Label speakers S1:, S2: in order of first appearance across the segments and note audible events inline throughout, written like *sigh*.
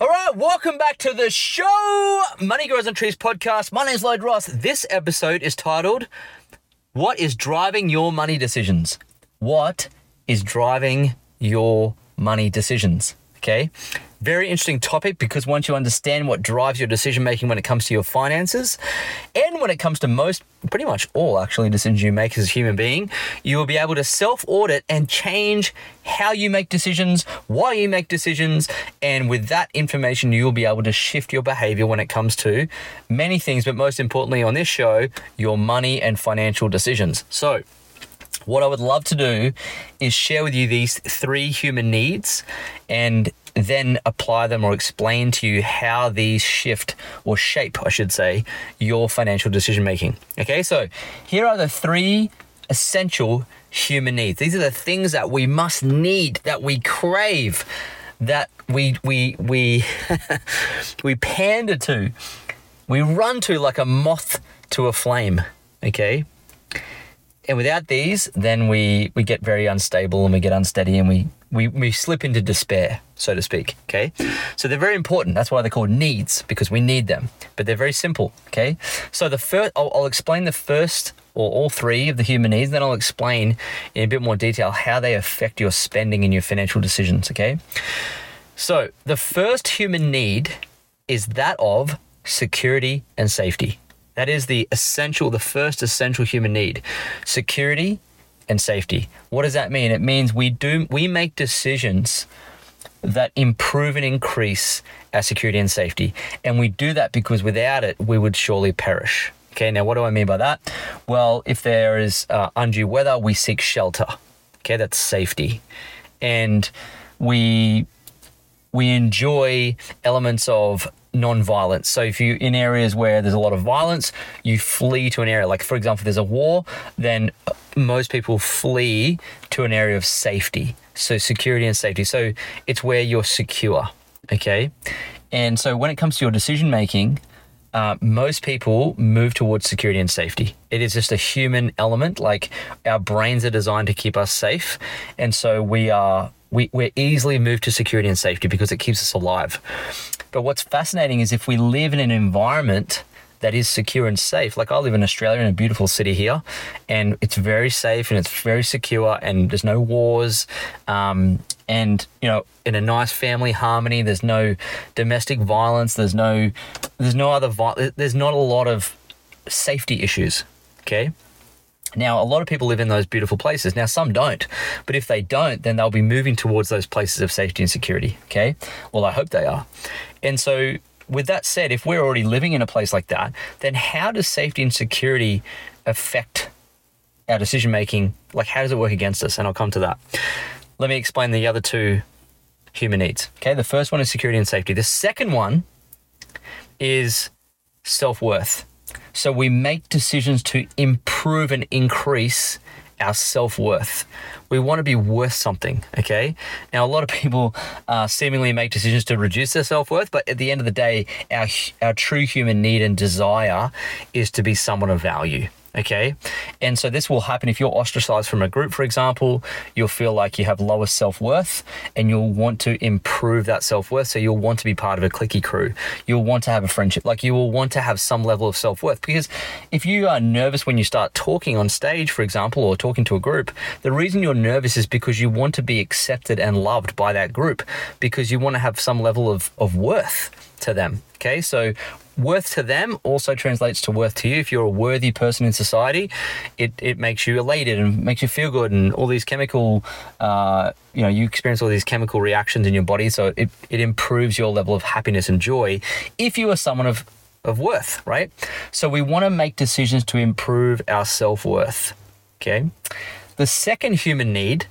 S1: All right, welcome back to the show, Money Grows on Trees podcast. My name's Lloyd Ross. This episode is titled, What is Driving Your Money Decisions? What is driving your money decisions? Okay, very interesting topic because once you understand what drives your decision making when it comes to your finances and when it comes to most, pretty much all actually decisions you make as a human being, you will be able to self audit and change how you make decisions, why you make decisions, and with that information, you'll be able to shift your behavior when it comes to many things, but most importantly on this show, your money and financial decisions. So, what I would love to do is share with you these three human needs and then apply them or explain to you how these shift or shape, I should say, your financial decision making. Okay, so here are the three essential human needs. These are the things that we must need, that we crave, that we we we *laughs* we pander to, we run to like a moth to a flame. Okay, and without these, then we we get very unstable and we get unsteady and we we, we slip into despair, so to speak. Okay, so they're very important. That's why they're called needs because we need them, but they're very simple. Okay, so the first I'll, I'll explain the first or all three of the human needs, then I'll explain in a bit more detail how they affect your spending and your financial decisions. Okay, so the first human need is that of security and safety. That is the essential, the first essential human need security and safety. What does that mean? It means we do, we make decisions that improve and increase our security and safety. And we do that because without it, we would surely perish. Okay, now what do I mean by that? Well, if there is uh, undue weather, we seek shelter. Okay, that's safety. And we we enjoy elements of non-violence. So if you in areas where there's a lot of violence, you flee to an area. Like for example, if there's a war, then most people flee to an area of safety. So security and safety. So it's where you're secure. Okay. And so when it comes to your decision making, uh, most people move towards security and safety. It is just a human element. Like our brains are designed to keep us safe, and so we are we, we're easily moved to security and safety because it keeps us alive. But what's fascinating is if we live in an environment that is secure and safe. Like I live in Australia in a beautiful city here, and it's very safe and it's very secure, and there's no wars, um, and you know, in a nice family harmony. There's no domestic violence. There's no, there's no other. Vi- there's not a lot of safety issues. Okay. Now, a lot of people live in those beautiful places. Now, some don't, but if they don't, then they'll be moving towards those places of safety and security. Okay. Well, I hope they are. And so, with that said, if we're already living in a place like that, then how does safety and security affect our decision making? Like, how does it work against us? And I'll come to that. Let me explain the other two human needs. Okay. The first one is security and safety. The second one is self worth. So we make decisions to improve and increase our self worth. We want to be worth something, okay? Now, a lot of people uh, seemingly make decisions to reduce their self worth, but at the end of the day, our, our true human need and desire is to be someone of value. Okay. And so this will happen if you're ostracized from a group, for example, you'll feel like you have lower self worth and you'll want to improve that self worth. So you'll want to be part of a clicky crew. You'll want to have a friendship. Like you will want to have some level of self worth because if you are nervous when you start talking on stage, for example, or talking to a group, the reason you're nervous is because you want to be accepted and loved by that group because you want to have some level of, of worth to them. Okay. So worth to them also translates to worth to you. If you're a worthy person in society, it, it makes you elated and makes you feel good, and all these chemical, uh, you know, you experience all these chemical reactions in your body. So it, it improves your level of happiness and joy if you are someone of, of worth, right? So we want to make decisions to improve our self worth. Okay. The second human need,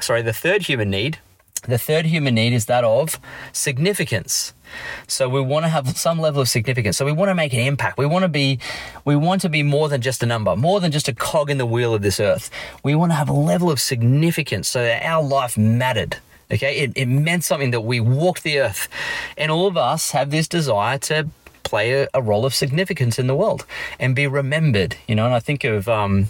S1: sorry, the third human need The third human need is that of significance. So we want to have some level of significance. So we want to make an impact. We want to be we want to be more than just a number, more than just a cog in the wheel of this earth. We want to have a level of significance so that our life mattered. Okay? It, it meant something that we walked the earth. And all of us have this desire to play a, a role of significance in the world and be remembered. You know, and I think of um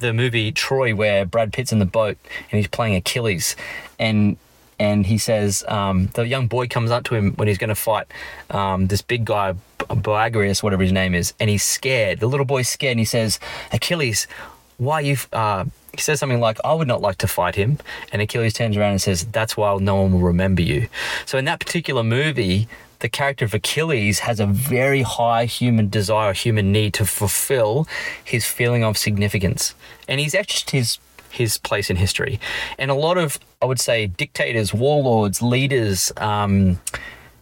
S1: the movie Troy, where Brad Pitt's in the boat and he's playing Achilles, and and he says um, the young boy comes up to him when he's going to fight um, this big guy, Boagrius, whatever his name is, and he's scared. The little boy's scared, and he says, Achilles, why you? Uh, he says something like, "I would not like to fight him," and Achilles turns around and says, "That's why no one will remember you." So in that particular movie, the character of Achilles has a very high human desire, human need to fulfill his feeling of significance, and he's etched his his place in history. And a lot of, I would say, dictators, warlords, leaders, um,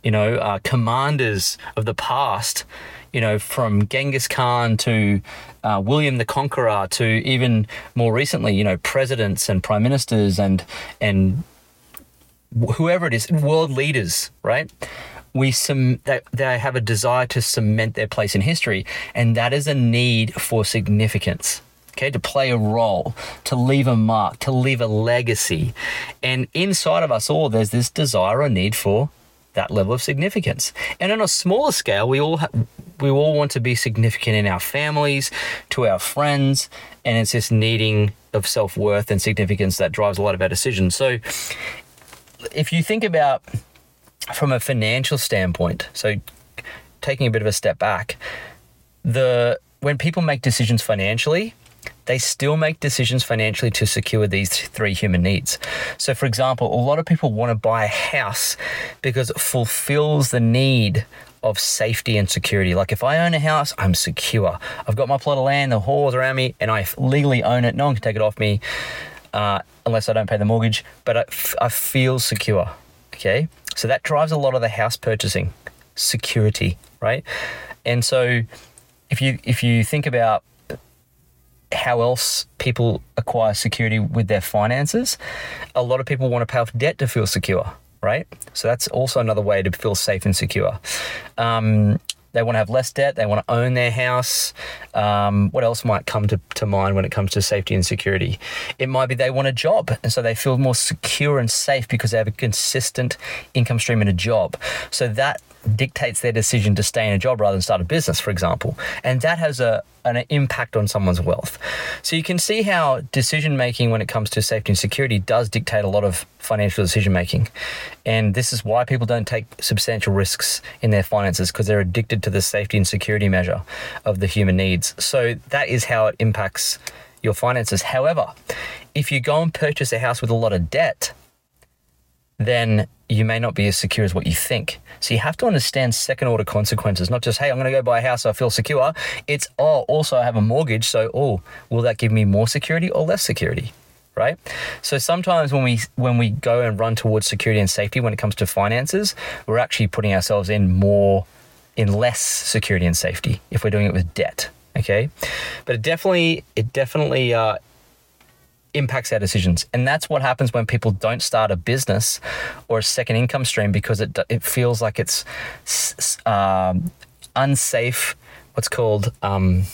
S1: you know, uh, commanders of the past, you know, from Genghis Khan to uh, William the Conqueror to even more recently, you know, presidents and prime ministers and and whoever it is, world leaders, right? We some they, they have a desire to cement their place in history, and that is a need for significance. Okay, to play a role, to leave a mark, to leave a legacy. And inside of us all, there's this desire or need for that level of significance. And on a smaller scale, we all we all want to be significant in our families, to our friends, and it's this needing of self worth and significance that drives a lot of our decisions. So, if you think about from a financial standpoint, so taking a bit of a step back, the when people make decisions financially, they still make decisions financially to secure these three human needs. So, for example, a lot of people want to buy a house because it fulfills the need of safety and security. Like if I own a house, I'm secure. I've got my plot of land, the halls around me, and I legally own it. No one can take it off me uh, unless I don't pay the mortgage, but I, f- I feel secure. Okay. So that drives a lot of the house purchasing security, right? And so if you if you think about how else people acquire security with their finances. A lot of people want to pay off debt to feel secure, right? So that's also another way to feel safe and secure. Um, they want to have less debt. They want to own their house. Um, what else might come to, to mind when it comes to safety and security? It might be they want a job. And so they feel more secure and safe because they have a consistent income stream in a job. So that dictates their decision to stay in a job rather than start a business, for example. And that has a, an impact on someone's wealth. So you can see how decision making when it comes to safety and security does dictate a lot of financial decision making. And this is why people don't take substantial risks in their finances because they're addicted to the safety and security measure of the human needs. So that is how it impacts your finances. However, if you go and purchase a house with a lot of debt, then you may not be as secure as what you think. So you have to understand second order consequences, not just, hey, I'm going to go buy a house so I feel secure. It's, oh, also I have a mortgage. So, oh, will that give me more security or less security? Right. So sometimes when we when we go and run towards security and safety when it comes to finances, we're actually putting ourselves in more in less security and safety if we're doing it with debt. Okay, but it definitely it definitely uh, impacts our decisions. And that's what happens when people don't start a business or a second income stream because it, it feels like it's um, unsafe, what's called um,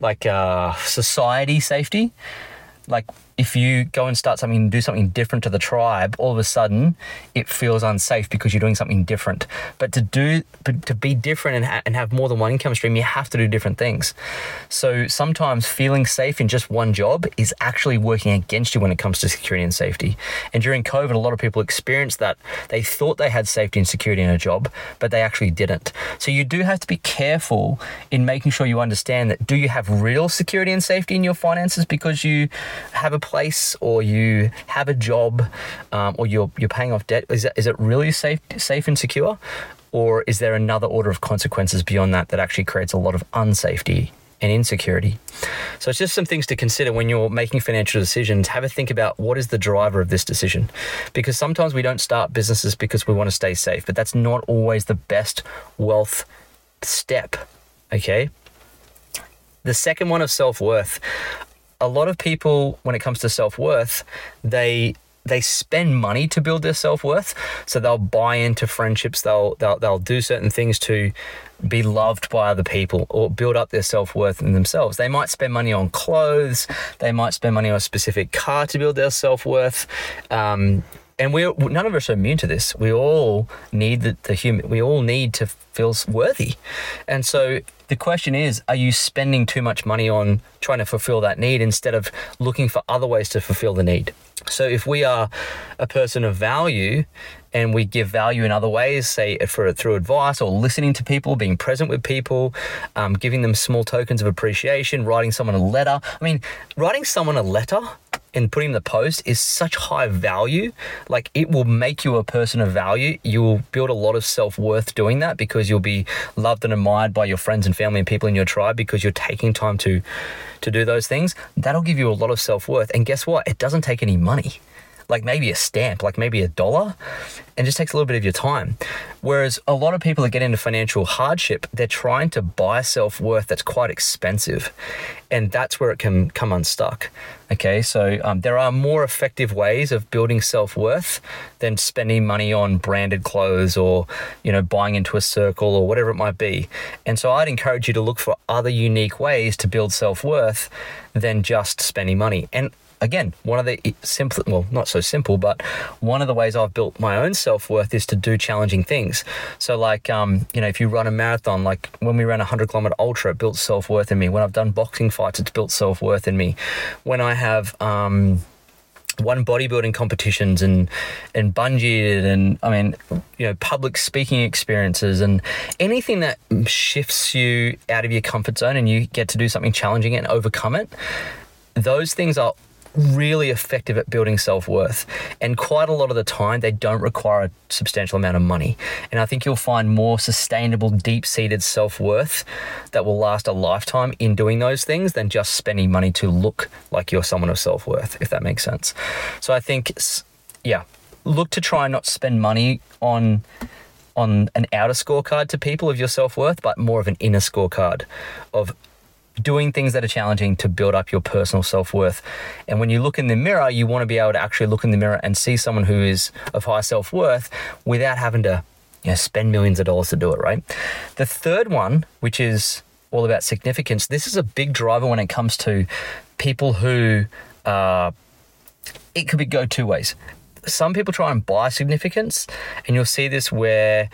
S1: like uh, society safety. Like if you go and start something and do something different to the tribe, all of a sudden it feels unsafe because you're doing something different. But to do, to be different and, ha- and have more than one income stream, you have to do different things. So sometimes feeling safe in just one job is actually working against you when it comes to security and safety. And during COVID, a lot of people experienced that. They thought they had safety and security in a job, but they actually didn't. So you do have to be careful in making sure you understand that do you have real security and safety in your finances because you have a place or you have a job um, or you're you're paying off debt is, that, is it really safe safe and secure or is there another order of consequences beyond that that actually creates a lot of unsafety and insecurity. So it's just some things to consider when you're making financial decisions. Have a think about what is the driver of this decision. Because sometimes we don't start businesses because we want to stay safe, but that's not always the best wealth step. Okay. The second one of self worth a lot of people, when it comes to self worth, they they spend money to build their self-worth. So they'll buy into friendships. They'll they'll, they'll do certain things to be loved by other people or build up their self-worth in themselves. They might spend money on clothes. They might spend money on a specific car to build their self-worth. Um, and we none of us are immune to this. We all need the, the human. We all need to feel worthy, and so the question is: Are you spending too much money on trying to fulfill that need instead of looking for other ways to fulfill the need? So if we are a person of value and we give value in other ways, say for through advice or listening to people, being present with people, um, giving them small tokens of appreciation, writing someone a letter. I mean, writing someone a letter and putting the post is such high value. Like it will make you a person of value. You will build a lot of self worth doing that because you'll be loved and admired by your friends and family and people in your tribe because you're taking time to to do those things. That'll give you a lot of self worth. And guess what? It doesn't take any money like maybe a stamp, like maybe a dollar, and just takes a little bit of your time. Whereas a lot of people that get into financial hardship, they're trying to buy self worth that's quite expensive, and that's where it can come unstuck. Okay, so um, there are more effective ways of building self worth than spending money on branded clothes or you know buying into a circle or whatever it might be. And so I'd encourage you to look for other unique ways to build self worth than just spending money. And again, one of the simple, well, not so simple, but one of the ways I've built my own self worth is to do challenging things. So, like, um, you know, if you run a marathon, like when we ran a 100 kilometer ultra, it built self worth in me. When I've done boxing fights, it's built self worth in me. When I have, um, won bodybuilding competitions and and bungeed and I mean you know public speaking experiences and anything that shifts you out of your comfort zone and you get to do something challenging and overcome it those things are really effective at building self worth. And quite a lot of the time, they don't require a substantial amount of money. And I think you'll find more sustainable, deep seated self worth that will last a lifetime in doing those things than just spending money to look like you're someone of self worth, if that makes sense. So I think, yeah, look to try and not spend money on on an outer scorecard to people of your self-worth but more of an inner scorecard of doing things that are challenging to build up your personal self worth. And when you look in the mirror, you want to be able to actually look in the mirror and see someone who is of high self worth without having to you know, spend millions of dollars to do it, right? The third one, which is all about significance, this is a big driver when it comes to people who uh, it could be go two ways. Some people try and buy significance, and you'll see this where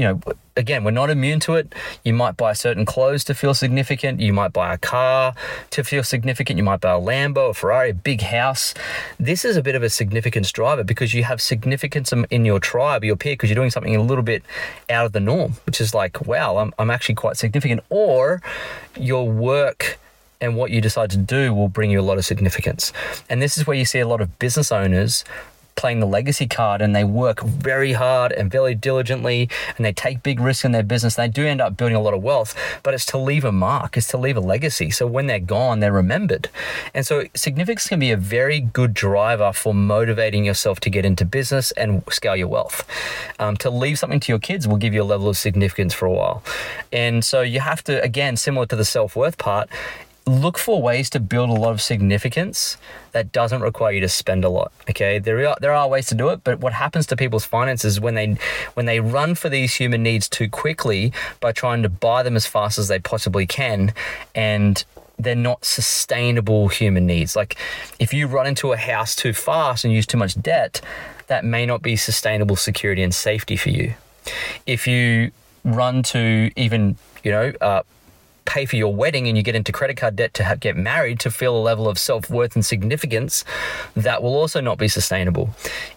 S1: you know, again, we're not immune to it. You might buy certain clothes to feel significant. You might buy a car to feel significant. You might buy a Lambo, a Ferrari, a big house. This is a bit of a significance driver because you have significance in your tribe, your peer, because you're doing something a little bit out of the norm, which is like, wow, I'm, I'm actually quite significant. Or your work and what you decide to do will bring you a lot of significance. And this is where you see a lot of business owners playing the legacy card and they work very hard and very diligently and they take big risks in their business. They do end up building a lot of wealth, but it's to leave a mark, it's to leave a legacy. So when they're gone, they're remembered. And so significance can be a very good driver for motivating yourself to get into business and scale your wealth. Um, to leave something to your kids will give you a level of significance for a while. And so you have to, again, similar to the self worth part, look for ways to build a lot of significance that doesn't require you to spend a lot okay? There are there are ways to do it but what happens to people's finances when they when they run for these human needs too quickly by trying to buy them as fast as they possibly can and they're not sustainable human needs. Like if you run into a house too fast and use too much debt that may not be sustainable security and safety for you. If you run to even you know uh, pay for your wedding and you get into credit card debt to have, get married to feel a level of self worth and significance, that will also not be sustainable.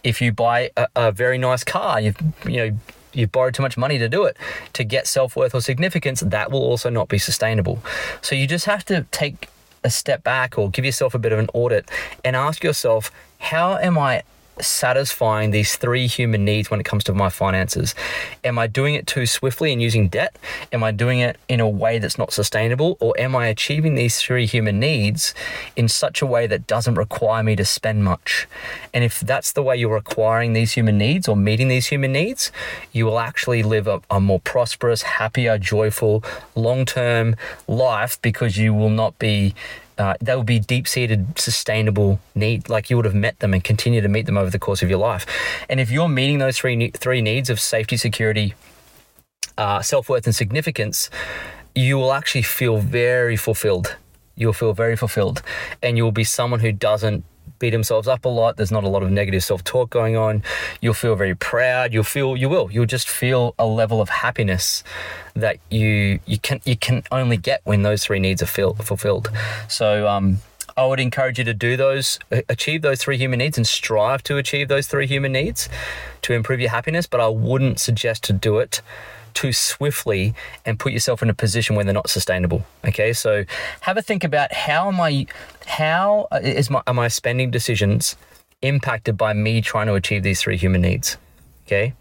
S1: If you buy a, a very nice car, you've you know you've borrowed too much money to do it to get self worth or significance, that will also not be sustainable. So you just have to take a step back or give yourself a bit of an audit and ask yourself, how am I satisfying these three human needs when it comes to my finances? Am I doing it too swiftly and using debt? Am I doing it in a way that's not sustainable? Or am I achieving these three human needs in such a way that doesn't require me to spend much? And if that's the way you're acquiring these human needs or meeting these human needs, you will actually live a, a more prosperous, happier, joyful, long term life because you will not be uh, they will be deep-seated, sustainable need. Like you would have met them and continue to meet them over the course of your life. And if you're meeting those three three needs of safety, security, uh, self worth, and significance, you will actually feel very fulfilled. You'll feel very fulfilled, and you'll be someone who doesn't beat themselves up a lot. There's not a lot of negative self talk going on. You'll feel very proud. You'll feel you will. You'll just feel a level of happiness that you you can you can only get when those three needs are feel, fulfilled. So. Um, I would encourage you to do those, achieve those three human needs, and strive to achieve those three human needs to improve your happiness. But I wouldn't suggest to do it too swiftly and put yourself in a position where they're not sustainable. Okay, so have a think about how am I, how is my are my spending decisions impacted by me trying to achieve these three human needs? Okay,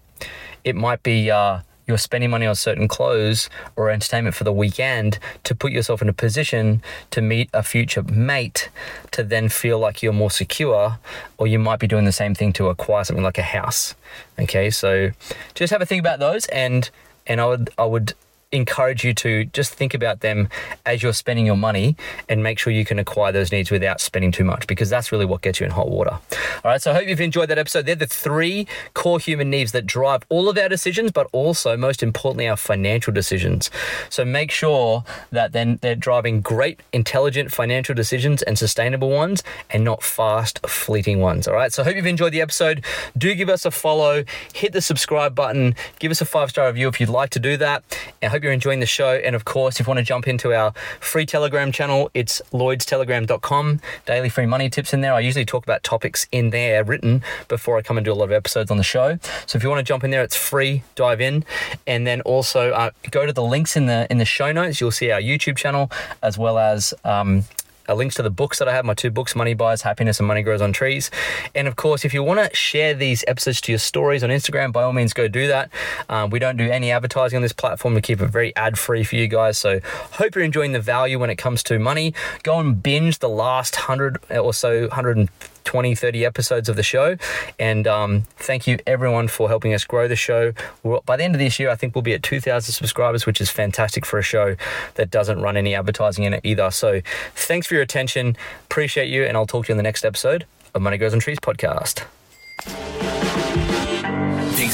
S1: it might be. Uh, you're spending money on certain clothes or entertainment for the weekend to put yourself in a position to meet a future mate to then feel like you're more secure, or you might be doing the same thing to acquire something like a house. Okay, so just have a think about those and and I would I would encourage you to just think about them as you're spending your money and make sure you can acquire those needs without spending too much because that's really what gets you in hot water. All right, so I hope you've enjoyed that episode. They're the three core human needs that drive all of our decisions, but also, most importantly, our financial decisions. So make sure that then they're driving great, intelligent financial decisions and sustainable ones and not fast, fleeting ones. All right, so I hope you've enjoyed the episode. Do give us a follow, hit the subscribe button, give us a five star review if you'd like to do that. I hope you're enjoying the show. And of course, if you want to jump into our free Telegram channel, it's lloydstelegram.com. Daily free money tips in there. I usually talk about topics in there written before I come and do a lot of episodes on the show. So if you want to jump in there, it's free. Dive in, and then also uh, go to the links in the in the show notes. You'll see our YouTube channel as well as. Um, links to the books that I have, my two books, Money Buys Happiness and Money Grows on Trees. And of course, if you want to share these episodes to your stories on Instagram, by all means, go do that. Um, we don't do any advertising on this platform. We keep it very ad free for you guys. So, hope you're enjoying the value when it comes to money. Go and binge the last 100 or so, 100 20, 30 episodes of the show. And um, thank you everyone for helping us grow the show. We're, by the end of this year, I think we'll be at 2,000 subscribers, which is fantastic for a show that doesn't run any advertising in it either. So thanks for your attention. Appreciate you. And I'll talk to you in the next episode of Money Grows on Trees podcast.